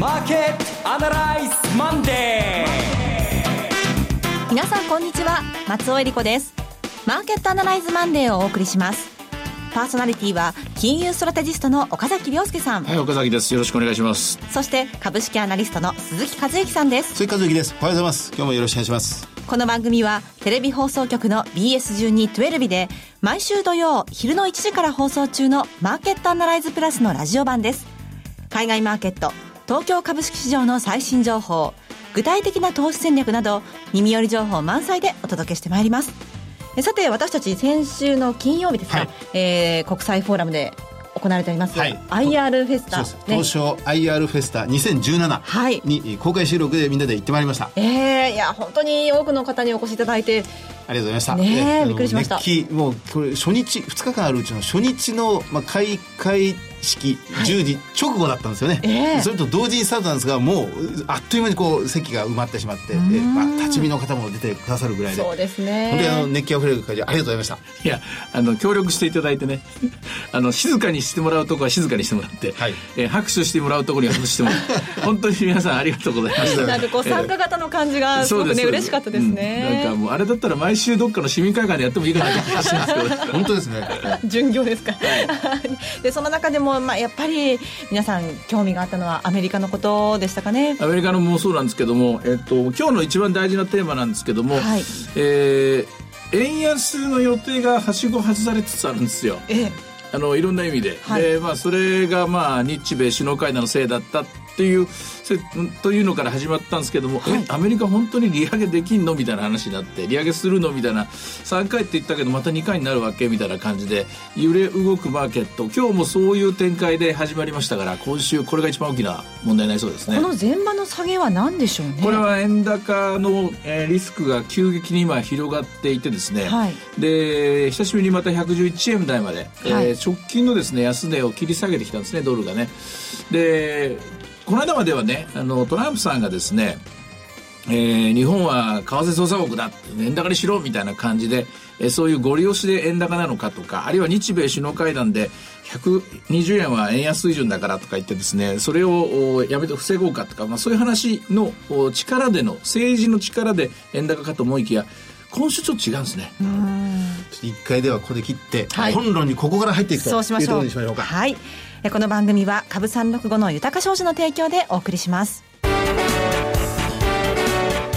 マーケットアナライズマンデー。皆さんこんにちは。松尾恵理子です。マーケットアナライズマンデーをお送りします。パーソナリティは金融ストラテジストの岡崎良介さん。はい岡崎です。よろしくお願いします。そして株式アナリストの鈴木一之さんです。鈴木一之です。おはようございます。今日もよろしくお願いします。この番組はテレビ放送局の BS1212 で毎週土曜昼の1時から放送中のマーケットアナライズプラスのラジオ版です。海外マーケット東京株式市場の最新情報具体的な投資戦略など耳寄り情報満載でお届けしてまいります。さて私たち先週の金曜日ですか、はい、えー、国際フォーラムで行われております、はい、IR フェスタ、ね、東証 IR フェスタ2017に公開収録でみんなで行ってまいりました、ええー、いや本当に多くの方にお越しいただいて。ありがとうございました。ねびっくりしました。もうこれ初日2日間あるうちの初日の、まあ、開会式10時直後だったんですよね、えー、それと同時にスタートなんですがもうあっという間にこう席が埋まってしまってで、まあ、立ち見の方も出てくださるぐらいで。そうですね本当にあの熱気あふれる会場ありがとうございました。いやあの協力していただいてね あの静かにしてもらうとこは静かにしてもらって、はい、えー、拍手してもらうところに拍手してもらって 本当に皆さんありがとうございました。なんかこう参加型の感じがすごくね嬉しかったですね、うん、なんかもうあれだったら毎週どっかの市民会館でやってもいいかなって気がしますけど。本当ですね巡業ですか、はい、でその中でも、まあ、やっぱり皆さん興味があったのはアメリカのことでしたかね。アメリカのもそうなんですけども、えっと、今日の一番大事なテーマなんですけども、はい、えー、円安の予定がはしご外されつつあるんですよ。ええ。あのいろんな意味で、はい、でまあ、それが、まあ、日米首脳会談のせいだったっていうというのから始まったんですけども、はい、えアメリカ本当に利上げできんのみたいな話になって利上げするのみたいな3回って言ったけどまた2回になるわけみたいな感じで揺れ動くマーケット。今日もそういう展開で始まりましたから今週これが一番大きな問題になりそうですね。この前場の下げは何でしょうね？これは円高の、えー、リスクが急激に今広がっていてですね、はい、で久しぶりにまた111円台まで、はい、えー、直近のですね安値を切り下げてきたんですねドルがね。でこの間まではねあのトランプさんがですねえー、日本は為替操作国だ円高にしろみたいな感じで、えー、そういうご利用しで円高なのかとかあるいは日米首脳会談で120円は円安水準だからとか言ってですねそれをやめて防ごうかとか、まあ、そういう話の力での政治の力で円高かと思いきや今週ちょっと違うんですね。一回ではここで切って、はい、本論にここから入っていくというところにしましょうか。はいこの番組は株三六五の豊か商事の提供でお送りします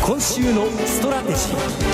今週のストラテジー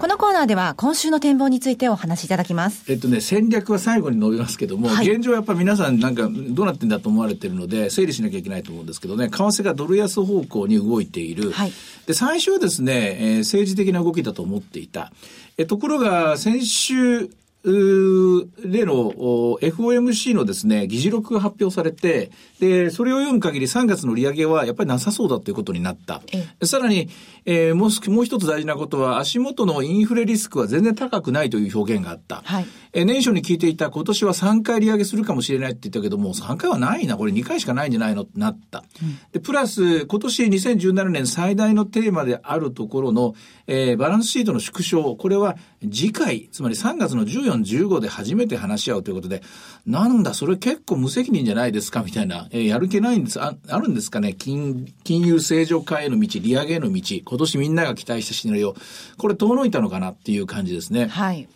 このコーナーでは今週の展望についてお話しいただきます。えっとね、戦略は最後に述べますけども、はい、現状やっぱり皆さんなんかどうなってんだと思われてるので、整理しなきゃいけないと思うんですけどね、為替がドル安方向に動いている。はい、で、最初はですね、えー、政治的な動きだと思っていた。えところが、先週、例の FOMC のですね、議事録が発表されて、で、それを読む限り3月の利上げはやっぱりなさそうだということになった。さらに、えー、もうもう一つ大事なことは、足元のインフレリスクは全然高くないという表現があった。はい、えー、年初に聞いていた今年は3回利上げするかもしれないって言ったけども、3回はないな、これ2回しかないんじゃないの？ってなった。うん、で、プラス、今年2017年最大のテーマであるところの、えー、バランスシートの縮小、これは次回、つまり3月の14、15で初めて話し合うということで、なんだ、それ結構無責任じゃないですかみたいな、えー、やる気ないんです、ああるんですかね？金、金融正常化への道、利上げへの道、今年みんなが期待したシナリオ、これ遠のいたのかなっていう感じですね。はい。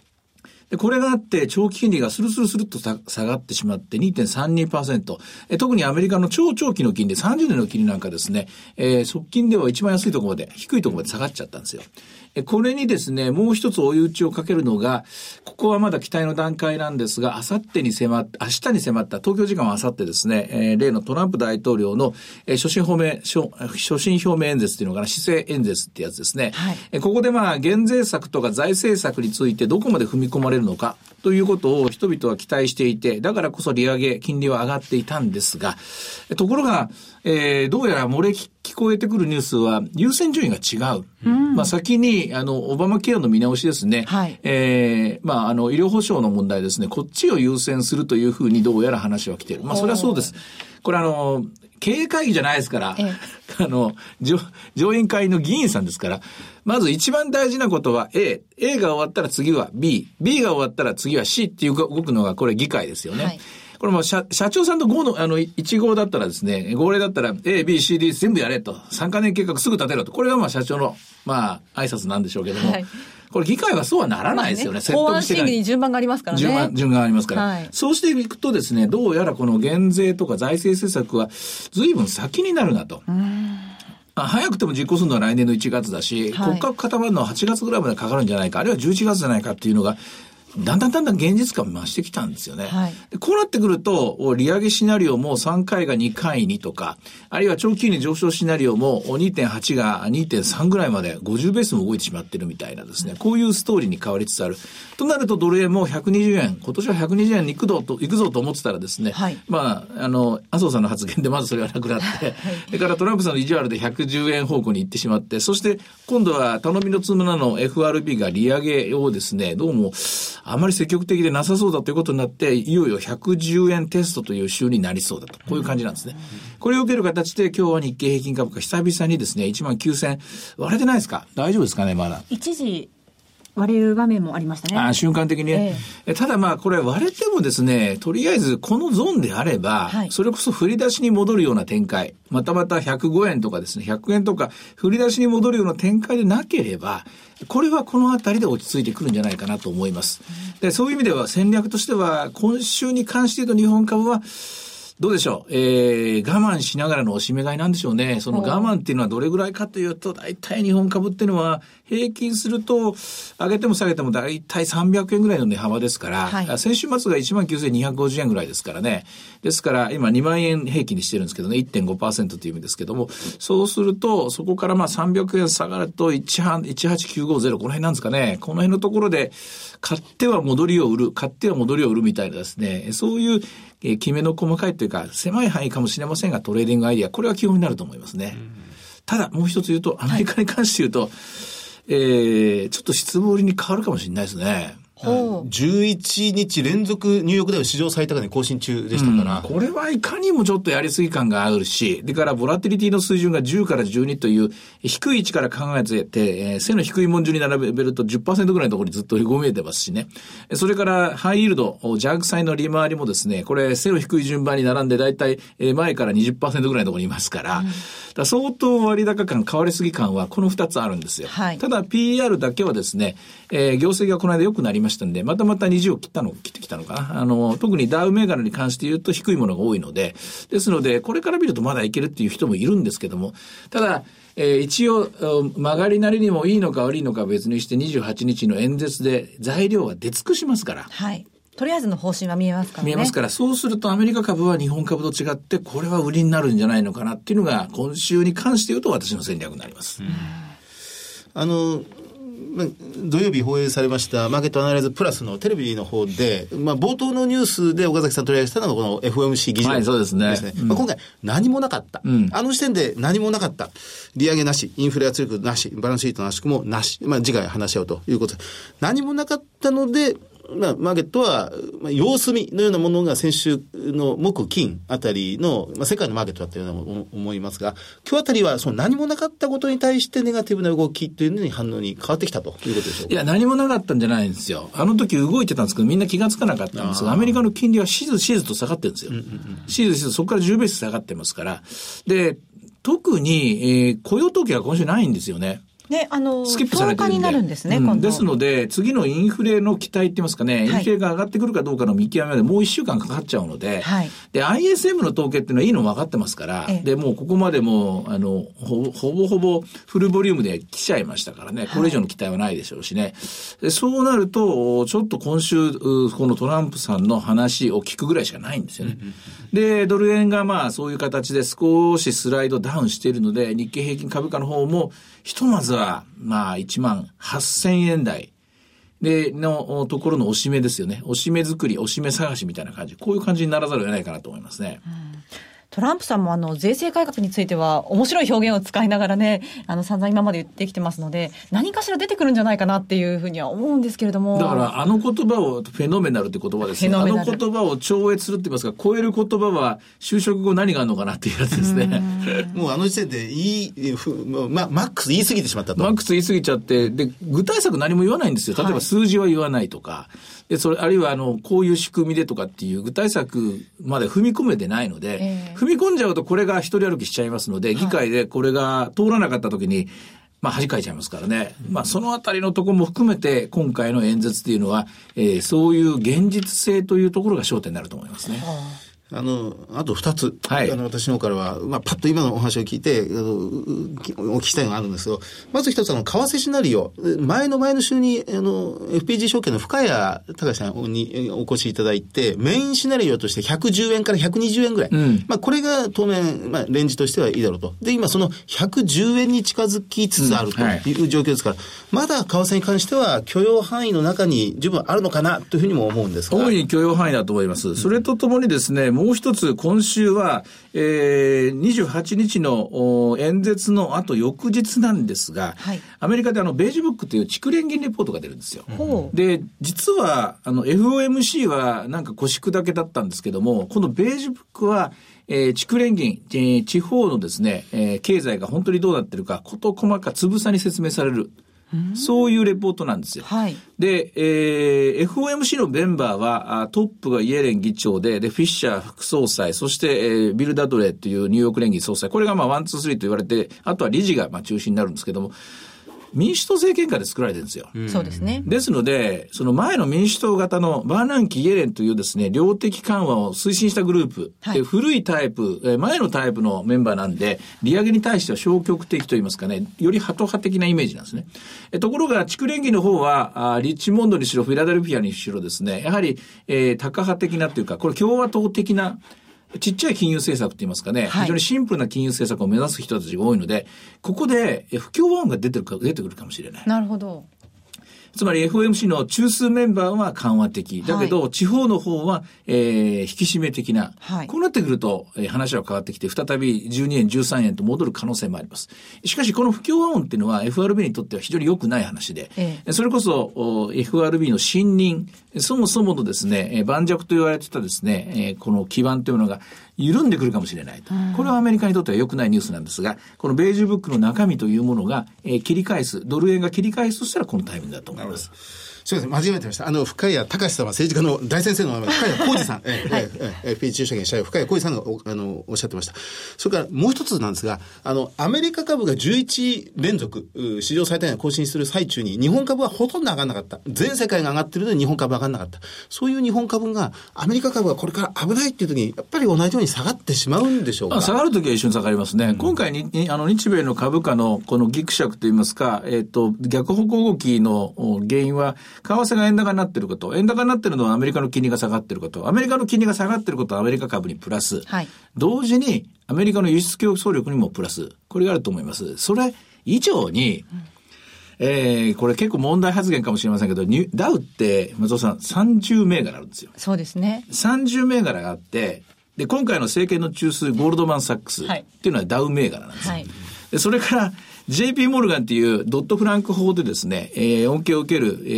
で、これがあって、長期金利がスルスルスルっと下がってしまって2.32%。え特にアメリカの超長期の金利、30年の金利なんかですね、えー、側近では一番安いところまで、低いところまで下がっちゃったんですよ。これにですね、もう一つ追い打ちをかけるのが、ここはまだ期待の段階なんですが、あさってに迫っ明日に迫った、東京時間はあさってですね、えー、例のトランプ大統領の、えー、所信表明、所信表明演説っていうのかな、施政演説ってやつですね。はい、えここでまあ、減税策とか財政策についてどこまで踏み込まれるのか、ということを人々は期待していて、だからこそ利上げ、金利は上がっていたんですが、ところが、えー、どうやら漏れ聞こえてくるニュースは優先順位が違う。うん、まあ先に、あの、オバマケアの見直しですね。はい。えー、まあ、あの、医療保障の問題ですね。こっちを優先するというふうにどうやら話は来ている。まあ、それはそうです。これあの、経営会議じゃないですから、ええ、あの上、上院会の議員さんですから、まず一番大事なことは A、A が終わったら次は B、B が終わったら次は C っていう動くのがこれ議会ですよね。はいこれも社社長さんと5の、あの、1号だったらですね、号令だったら A、B、C、D 全部やれと。3カ年計画すぐ立てろと。これがまあ社長の、まあ、挨拶なんでしょうけども。はいこれ議会はそうはならないですよね。ね法案審議に順番がありますからね。順番、順番がありますから。はい、そうしていくとですね、どうやらこの減税とか財政政策は随分先になるなと。早くても実行するのは来年の1月だし、はい、骨格固まるのは8月ぐらいまでかかるんじゃないか、あるいは11月じゃないかっていうのが、だんだんだんだん現実感増してきたんですよね。はい、こうなってくると、利上げシナリオも3回が2回にとか、あるいは長期金利上昇シナリオも2.8が2.3ぐらいまで50ベースも動いてしまってるみたいなですね、こういうストーリーに変わりつつある。となるとドル円も120円、今年は120円に行くぞと、行くぞと思ってたらですね、はい、まあ、あの、麻生さんの発言でまずそれがなくなって、はい、それからトランプさんの意地悪で110円方向に行ってしまって、そして今度は頼みのつむなの FRB が利上げをですね、どうも、あまり積極的でなさそうだということになって、いよいよ110円テストという週になりそうだと。こういう感じなんですね。これを受ける形で今日は日経平均株価久々にですね、1万9000割れてないですか？大丈夫ですかねまだ。一時割れる場面もありましたね。あ瞬間的にね、えー、ただまあこれ割れてもですね、とりあえずこのゾーンであれば、はい、それこそ振り出しに戻るような展開、またまた105円とかですね、100円とか振り出しに戻るような展開でなければ、これはこの辺りで落ち着いてくるんじゃないかなと思います。でそういう意味では戦略としては、今週に関して言うと日本株は、どうでしょう、えー、我慢しながらのおしめ買いなんでしょうね。その我慢っていうのはどれぐらいかというと、大体日本株っていうのは、平均すると、上げても下げても大体300円ぐらいの値幅ですから、はい、先週末が19,250円ぐらいですからね。ですから、今2万円平均にしてるんですけどね、1.5%という意味ですけども、そうすると、そこからまあ300円下がると18950、この辺なんですかね。この辺のところで、買っては戻りを売る、買っては戻りを売るみたいなですね、そういうえー、きめの細かいというか、狭い範囲かもしれませんが、トレーディングアイディア、これは基本になると思いますね。ただ、もう一つ言うと、アメリカに関して言うと、はい、えー、ちょっと質問りに変わるかもしれないですね。11日連続ニューヨークダウ史上最高値更新中でしたから、うん、これはいかにもちょっとやりすぎ感があるし、でからボラティリティの水準が10から12という低い位置から考えて、えー、背の低い文順に並べると10%ぐらいのところにずっとご見えてますしね。それからハイイールド、ジャーク債の利回りもですね、これ背の低い順番に並んでだいたい前から20%ぐらいのところにいますから、うん、だ相当割高感、変わりすぎ感はこの2つあるんですよ。はい、ただ PER だけはですね、えー、業績がこの間良くなりましたんで、またまた20を切ったの、切ってきたのかな。あの、特にダウ銘柄に関して言うと低いものが多いので、ですので、これから見るとまだいけるっていう人もいるんですけども、ただ、えー、一応、曲がりなりにもいいのか悪いのか別にして28日の演説で材料は出尽くしますから。はい。とりあえずの方針は見えますからね。見えますから、そうするとアメリカ株は日本株と違って、これは売りになるんじゃないのかなっていうのが、今週に関して言うと私の戦略になります。あの、土曜日放映されましたマーケットアナライズプラスのテレビの方で、まあ、冒頭のニュースで岡崎さん取り上げたのがこの FOMC 議事録ですね。はい、そうですね。うん、まあ、今回何もなかった、うん、あの時点で何もなかった。利上げなし、インフレ圧力なし、バランスシートなしもなし。まあ、次回話し合うということで。何もなかったので、まあ、マーケットは、まあ、様子見のようなものが先週の木金あたりの、まあ、世界のマーケットだったような思いますが、今日あたりはその何もなかったことに対してネガティブな動きというのに反応に変わってきたということでしょうか？いや、何もなかったんじゃないんですよ。あの時動いてたんですけど、みんな気がつかなかったんですが、アメリカの金利はシーズシーズと下がってるんですよ。シーズシーズそこから10ベース下がってますから。で、特に、えー、雇用統計は今週ないんですよね。ね、あの、スキップされてるになるんですね、うん、ですので、次のインフレの期待って言いますかね、インフレが上がってくるかどうかの見極めまでもう一週間かかっちゃうので、はい、で、ISM の統計っていうのはいいの分かってますから、で、もうここまでもあのほ、ほぼほぼフルボリュームで来ちゃいましたからね、これ以上の期待はないでしょうしね。でそうなると、ちょっと今週、このトランプさんの話を聞くぐらいしかないんですよね。で、ドル円がまあそういう形で少しスライドダウンしているので、日経平均株価の方も、ひとまずは、まあ、1万8000円台。で、のところのおしめですよね。おしめ作り、おしめ探しみたいな感じ。こういう感じにならざるを得ないかなと思いますね。うんトランプさんもあの税制改革については面白い表現を使いながらね、あの散々今まで言ってきてますので、何かしら出てくるんじゃないかなっていうふうには思うんですけれども。だからあの言葉をフェノメナルって言葉ですね。あの言葉を超越するって言いますか、超える言葉は就職後何があるのかなっていうやつですね。もうあの時点でいい、ま、マックス言い過ぎてしまったと。マックス言い過ぎちゃって、で、具体策何も言わないんですよ。例えば数字は言わないとか。はいで、それ、あるいは、あの、こういう仕組みでとかっていう具体策まで踏み込めてないので、えー、踏み込んじゃうとこれが一人歩きしちゃいますので、議会でこれが通らなかった時に、まあ、恥かいちゃいますからね。まあ、そのあたりのところも含めて、今回の演説っていうのは、えー、そういう現実性というところが焦点になると思いますね。あの、あと二つ。はい。あの、私の方からは、まあ、パッと今のお話を聞いて、あの、お聞きしたいのがあるんですけど、まず一つ、あの、為替シナリオ。前の前の週に、あの、FPG 証券の深谷隆さんにお越しいただいて、メインシナリオとして110円から120円ぐらい。うん、まあ、これが当面、まあ、レンジとしてはいいだろうと。で、今、その110円に近づきつつあるという状況ですから、うんはい、まだ為替に関しては許容範囲の中に十分あるのかなというふうにも思うんですが。大いに許容範囲だと思います。それとともにですね、もう一つ、今週は、えー、28日の演説の後、翌日なんですが、はい、アメリカであの、ベージュブックという地区連銀レポートが出るんですよ。で、実は、あの、FOMC はなんか腰砕けだったんですけども、このベージュブックは、えー、地区連銀、えー、地方のですね、えー、経済が本当にどうなってるか、事細かつぶさに説明される。そういうレポートなんですよ。はい、で、えー、FOMC のメンバーは、トップがイエレン議長で、で、フィッシャー副総裁、そして、えー、ビル・ダドレーというニューヨーク連銀総裁、これがまあ、 one、two、three と言われて、あとは理事がまあ中心になるんですけども、民主党政権下で作られてるんですよ。そうですね。ですので、その前の民主党型のバーナンキ・イエレンというですね、量的緩和を推進したグループ、はい、で古いタイプ、前のタイプのメンバーなんで、利上げに対しては消極的といいますかね、よりハト派的なイメージなんですね。えところが、地区連議の方はあ、リッチモンドにしろ、フィラデルフィアにしろですね、やはり、えー、タカ派的なというか、これ共和党的な、ちっちゃい金融政策って言いますかね、はい、非常にシンプルな金融政策を目指す人たちが多いので、ここで不協和音が出てるか、出てくるかもしれない。なるほど。つまり FOMC の中枢メンバーは緩和的。だけど、地方の方は、えー、引き締め的な。はい、こうなってくると、えー、話は変わってきて、再び12円、13円と戻る可能性もあります。しかし、この不協和音っていうのは FRB にとっては非常に良くない話で、ええ、それこそ FRB の信任、そもそものですね、盤石と言われてたですね、この基盤というのが緩んでくるかもしれないと。これはアメリカにとっては良くないニュースなんですが、このベージュブックの中身というものが、えー、切り返す、ドル円が切り返すとしたらこのタイミングだと思います。That was すみません、間違えてました。あの、深谷隆さんは政治家の大先生の名前、深谷浩二さん、えー、はい、えー、FP 駐車券社員、深谷浩二さんがおあのおっしゃってました。それからもう一つなんですが、あの、アメリカ株が11連続、史上最高値を更新する最中に、日本株はほとんど上がらなかった。全世界が上がってるので日本株上がらなかった。そういう日本株が、アメリカ株がこれから危ないっていう時に、やっぱり同じように下がってしまうんでしょうか？下がる時は一緒に下がりますね。うん、今回に、あの、日米の株価のこのギクシャクといいますか、えっ、ー、と、逆方向動きの原因は、為替が円高になってること、円高になってるのはアメリカの金利が下がってること、アメリカの金利が下がってることはアメリカ株にプラス、はい、同時にアメリカの輸出競争力にもプラス、これがあると思います。それ以上に、うんえー、これ結構問題発言かもしれませんけど、ダウって、松尾さん、30銘柄あるんですよ。そうですね。30銘柄があって、で、今回の政権の中枢、ゴールドマン・サックスっていうのはダウ銘柄なんですよ。はい、でそれから、JP モルガンっていうドットフランク法でですね、えー、恩恵を受ける、え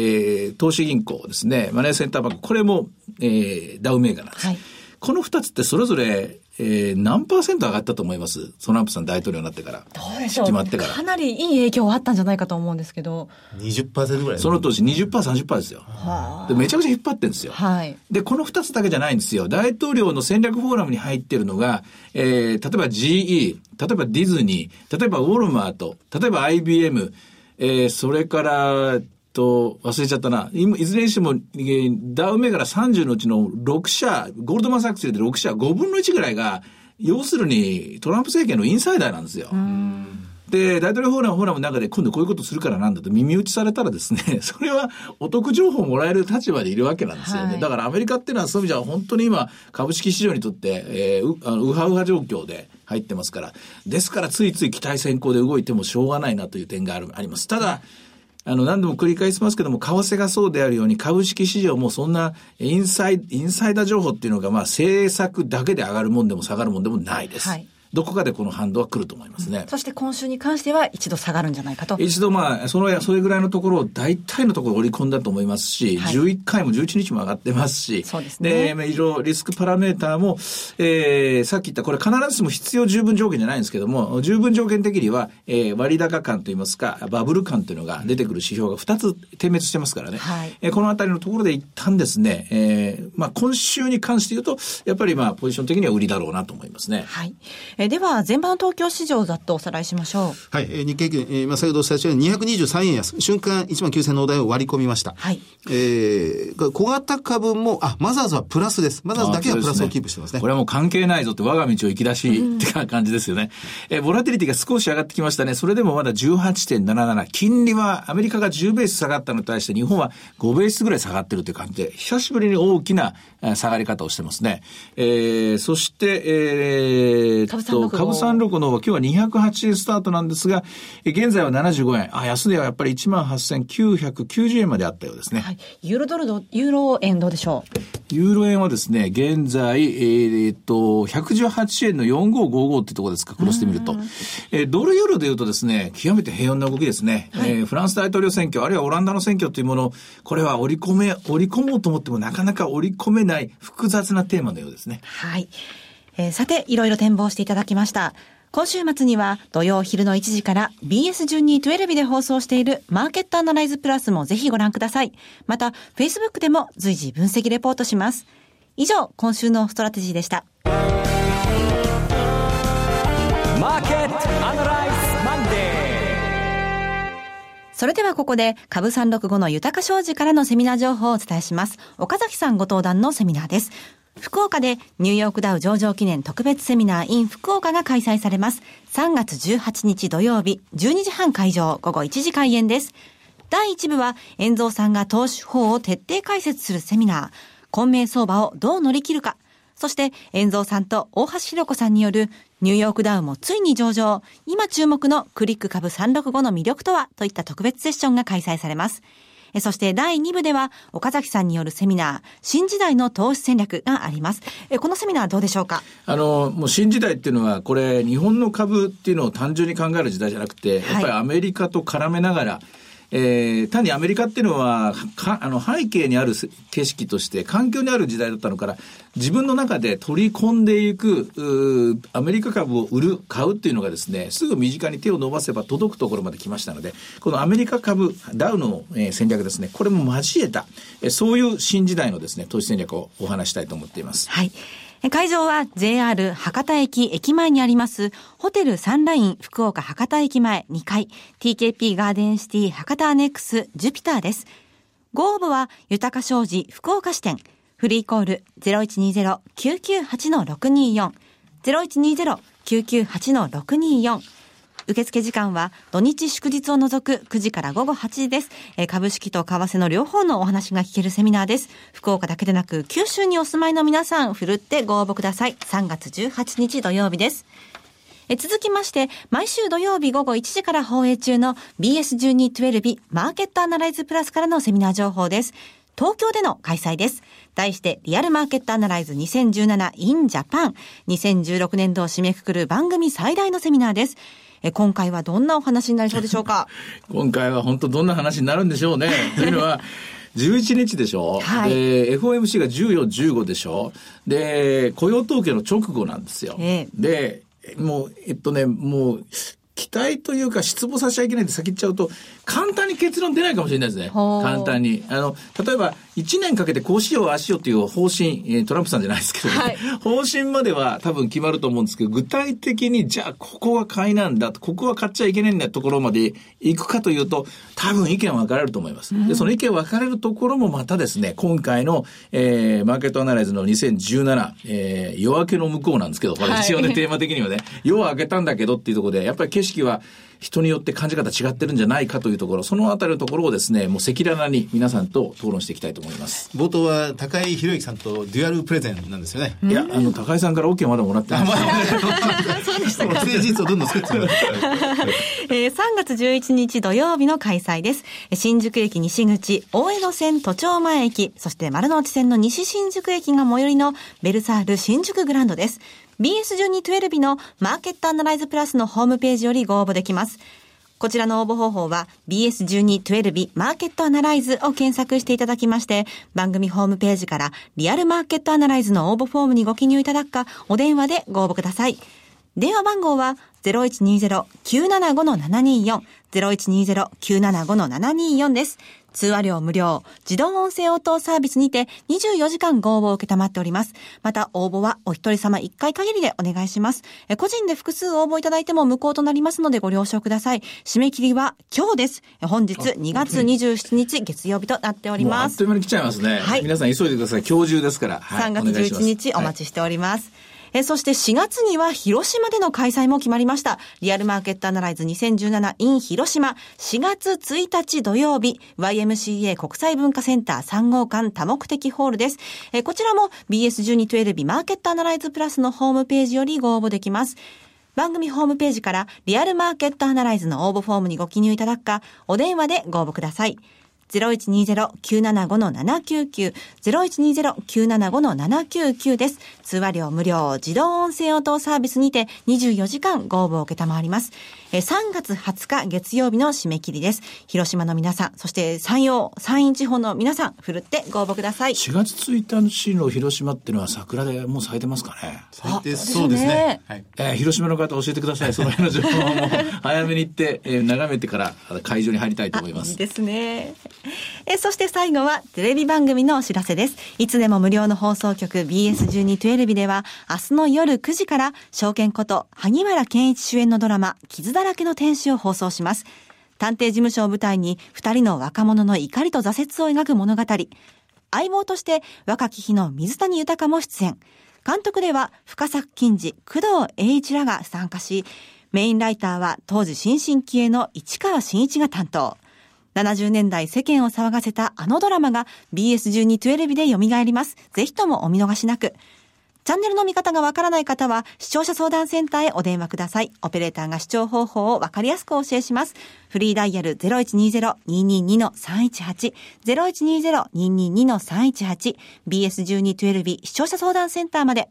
ー、投資銀行ですね、マネーセンターバンク、これも、えー、ダウメーカーなんです。はい、この二つってそれぞれ、えー、何パーセント上がったと思います？トランプさん大統領になってから。どうでしょう決まってから。かなりいい影響はあったんじゃないかと思うんですけど。20%ぐらいその当時20%、30%ですよ。はあ、でめちゃくちゃ引っ張ってるんですよ。はい。で、この二つだけじゃないんですよ。大統領の戦略フォーラムに入ってるのが、えー、例えば GE、例えばディズニー、例えばウォルマート、例えば IBM、えー、それから、と、忘れちゃったな。いずれにしても、ダウ銘柄30のうちの6社、ゴールドマンサックスで6社、5分の1ぐらいが、要するにトランプ政権のインサイダーなんですよ。で、大統領フォーラムフォーラムの中で今度こういうことするからなんだと耳打ちされたらですね、それはお得情報をもらえる立場でいるわけなんですよね。はい、だからアメリカっていうのはそういう意味じゃ本当に今株式市場にとって、えー、うあのウハウハ状況で入ってますから。ですからついつい期待先行で動いてもしょうがないなという点があるあります。ただ、あの、何度も繰り返しますけども、為替がそうであるように、株式市場もそんなインサイ、インサイダー情報っていうのが、まあ、政策だけで上がるもんでも下がるもんでもないです。はいどこかでこの反動は来ると思いますね。そして今週に関しては一度下がるんじゃないかと。一度まあ、その、それぐらいのところを大体のところ織り込んだと思いますし、はい、11回も11日も上がってますし、そうですね。で、いろいろリスクパラメーターも、えー、さっき言ったこれ必ずしも必要十分条件じゃないんですけども、十分条件的には、えー、割高感といいますか、バブル感というのが出てくる指標が2つ点滅してますからね。はい、えー、このあたりのところで一旦ですね、えー、まあ今週に関して言うと、やっぱりまあポジション的には売りだろうなと思いますね。はい。えー、では、前場の東京市場ざっとおさらいしましょう。はい。えー、日経平均、えー、まあ先ほどお伝えしたように223円安、瞬間1万9000の台を割り込みました。はい。えー、小型株も、あ、マザーズはプラスです。マザーズだけはプラスをキープしてますね。すねこれはもう関係ないぞって我が道を行き出し、って感じですよね。えー、ボラティリティが少し上がってきましたね。それでもまだ18.77。金利はアメリカが10ベース下がったのに対して日本は5ベースぐらい下がってるという感じで、久しぶりに大きな下がり方をしてますね。えー、そして、えー、と、株三六の方は今日は208円スタートなんですが、現在は75円。あ、安値はやっぱり18,990円まであったようですね。はい。ユーロドルド、ユーロ円どうでしょう？ユーロ円はですね、現在、えー、っと、118円の4555ってところですか、クロスで見ると。えー、ドルユーロで言うとですね、極めて平穏な動きですね。はい、えー、フランス大統領選挙、あるいはオランダの選挙というもの、これは織り込め、織り込もうと思ってもなかなか織り込めない複雑なテーマのようですね。はい。えー、さて、いろいろ展望していただきました。今週末には土曜昼の1時から BS1212 で放送しているマーケットアナライズプラスもぜひご覧ください。また、Facebook でも随時分析レポートします。以上、今週のストラテジーでした。マーケットアナライズマンデーそれではここで、株365の豊か商事からのセミナー情報をお伝えします。岡崎さんご登壇のセミナーです。福岡でニューヨークダウ上場記念特別セミナー in 福岡が開催されます。3月18日土曜日、12時半会場、午後1時開演です。第1部は、遠蔵さんが投資法を徹底解説するセミナー、混迷相場をどう乗り切るか。そして、遠蔵さんと大橋弘子さんによるニューヨークダウもついに上場、今注目のクリック株365の魅力とはといった特別セッションが開催されます。そして第2部では、岡崎さんによるセミナー、新時代の投資戦略があります。このセミナーどうでしょうか？あの、もう新時代っていうのは、これ、日本の株っていうのを単純に考える時代じゃなくて、やっぱりアメリカと絡めながら、はいえー、単にアメリカっていうのは、かあの背景にある景色として、環境にある時代だったのから、自分の中で取り込んでいく、アメリカ株を売る、買うっていうのがですね、すぐ身近に手を伸ばせば届くところまで来ましたので、このアメリカ株、ダウの、えー、戦略ですね、これも交えた、えー、そういう新時代のですね、投資戦略をお話したいと思っています。はい。会場は JR 博多駅駅前にありますホテルサンライン福岡博多駅前2階 TKP ガーデンシティ博多アネックスジュピターです。ご応募は豊か商事福岡支店フリーコール0120-998-624 0120-998-624受付時間は土日祝日を除く9時から午後8時です。え、株式と為替の両方のお話が聞けるセミナーです。福岡だけでなく九州にお住まいの皆さん、ふるってご応募ください。3月18日土曜日です。え続きまして、毎週土曜日午後1時から放映中の BS1212 マーケットアナライズプラスからのセミナー情報です。東京での開催です。題して、リアルマーケットアナライズ 2017in Japan。2016年度を締めくくる番組最大のセミナーです。え今回はどんなお話になりそうでしょうか？今回は本当どんな話になるんでしょうね。というのは、11日でしょ、はい、で FOMC が14、15でしょで、雇用統計の直後なんですよ。えー、で、もう、えっとね、もう、期待というか失望させちゃいけないって先言っちゃうと、簡単に結論出ないかもしれないですね。簡単に。あの、例えば、1年かけてこうしよう、ああしようっていう方針、トランプさんじゃないですけど、ね、はい、方針までは多分決まると思うんですけど、具体的に、じゃあ、ここは買いなんだ、ここは買っちゃいけないんだところまで行くかというと、多分意見分かれると思います。で、その意見分かれるところもまたですね、今回の、えー、マーケットアナライズの2017、えー、夜明けの向こうなんですけど、これ一応ね、はい、テーマ的にはね、夜は明けたんだけどっていうところで、やっぱり景識は、人によって感じ方違ってるんじゃないかというところ、そのあたりのところをですね、もう赤裸々に皆さんと討論していきたいと思います。冒頭は高井宏之さんとデュアルプレゼンなんですよね。いや、あの、高井さんから OK まだもらってない。そうでしたか。不正実をどんどん作ってえー、3月11日土曜日の開催です。新宿駅西口、大江戸線都庁前駅、そして丸の内線の西新宿駅が最寄りのベルサール新宿グランドです。BS1212 日のマーケットアナライズプラスのホームページよりご応募できます。こちらの応募方法は BS1212 マーケットアナライズを検索していただきまして、番組ホームページからリアルマーケットアナライズの応募フォームにご記入いただくか、お電話でご応募ください。電話番号は0120-975-724、0120-975-724です。通話料無料、自動音声応答サービスにて24時間ご応募を受けたまっております。また応募はお一人様1回限りでお願いします。個人で複数応募いただいても無効となりますのでご了承ください。締め切りは今日です。本日2月27日月曜日となっております。あっという間に来ちゃいますね。はい。皆さん急いでください。今日中ですから。はい、3月11日お待ちしております。はいえそして4月には広島での開催も決まりました。リアルマーケットアナライズ 2017in 広島4月1日土曜日 YMCA 国際文化センター3号館多目的ホールです。えこちらも BS1212 マーケットアナライズプラスのホームページよりご応募できます。番組ホームページからリアルマーケットアナライズの応募フォームにご記入いただくか、お電話でご応募ください。0120-975-799、0120-975-799です。通話料無料、自動音声応答サービスにて24時間ご応募を受けたまわります。3月20日月曜日の締め切りです。広島の皆さん、そして山陽、山陰地方の皆さん、ふるってご応募ください。4月1日の広島っていうのは桜でもう咲いてますかね咲いてそうですね。はい、えー、広島の方教えてください。その辺の情報も 早めに行って、えー、眺めてから会場に入りたいと思います。いいですね。えそして最後はテレビ番組のお知らせです。いつでも無料の放送局 BS1212 では明日の夜9時から証券こと萩原健一主演のドラマ傷だらけの天使を放送します。探偵事務所を舞台に二人の若者の怒りと挫折を描く物語。相棒として若き日の水谷豊も出演。監督では深作金次、工藤栄一らが参加し、メインライターは当時新進気鋭の市川新一が担当。70年代世間を騒がせたあのドラマが BS1212 で蘇ります。ぜひともお見逃しなく。チャンネルの見方がわからない方は、視聴者相談センターへお電話ください。オペレーターが視聴方法をわかりやすくお教えします。フリーダイヤル0120-222-318、0120-222-318、BS1212 視聴者相談センターまで。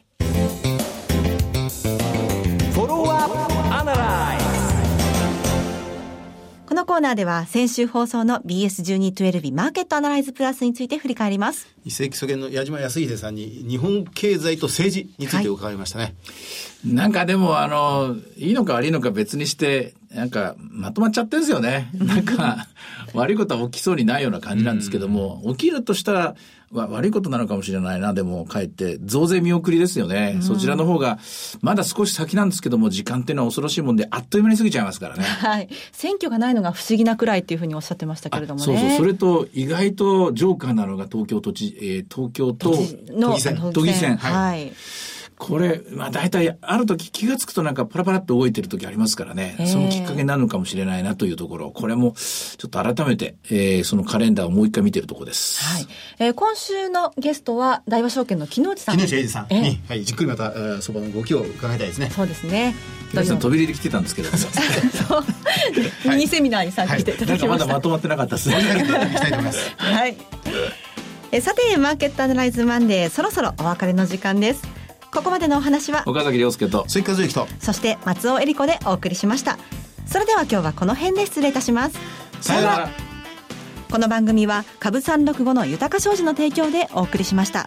このコーナーでは先週放送の BS1212 マーケットアナライズプラスについて振り返ります。一世紀初見の矢島康秀さんに日本経済と政治について伺いましたね。はい、なんかでもあの、いいのか悪いのか別にして、なんかまとまっちゃってるんですよね。なんか悪いことは起きそうにないような感じなんですけども、起きるとしたら悪いことなのかもしれないな、でもかえって増税見送りですよね。そちらの方がまだ少し先なんですけども、時間っていうのは恐ろしいもんで、あっという間に過ぎちゃいますからね。はい。選挙がないのが不思議なくらいっていうふうにおっしゃってましたけれどもね。そうそう。それと意外とジョーカーなのが東京都知、えー、東京都都議選。都議選。はい、はいこれ、まあ大体、ある時気がつくとなんかパラパラっと動いてる時ありますからね、そのきっかけになるのかもしれないなというところ、これもちょっと改めて、えー、そのカレンダーをもう一回見てるところです。はい。えー、今週のゲストは、大和証券の木内さん。木内英二さんに、はい、じっくりまた、そばの動きを伺いたいですね。そうですね。皆さん飛び入りで来てたんですけどそう。ミニセミナーに参加していただきました。まだまとまってなかったですね。はい。えさて、マーケットアナライズマンデー、そろそろお別れの時間です。ここまでのお話は岡崎亮介と追加和之と。そして松尾恵里子でお送りしました。それでは今日はこの辺で失礼いたします。さよなら。この番組は株三六五の豊か商事の提供でお送りしました。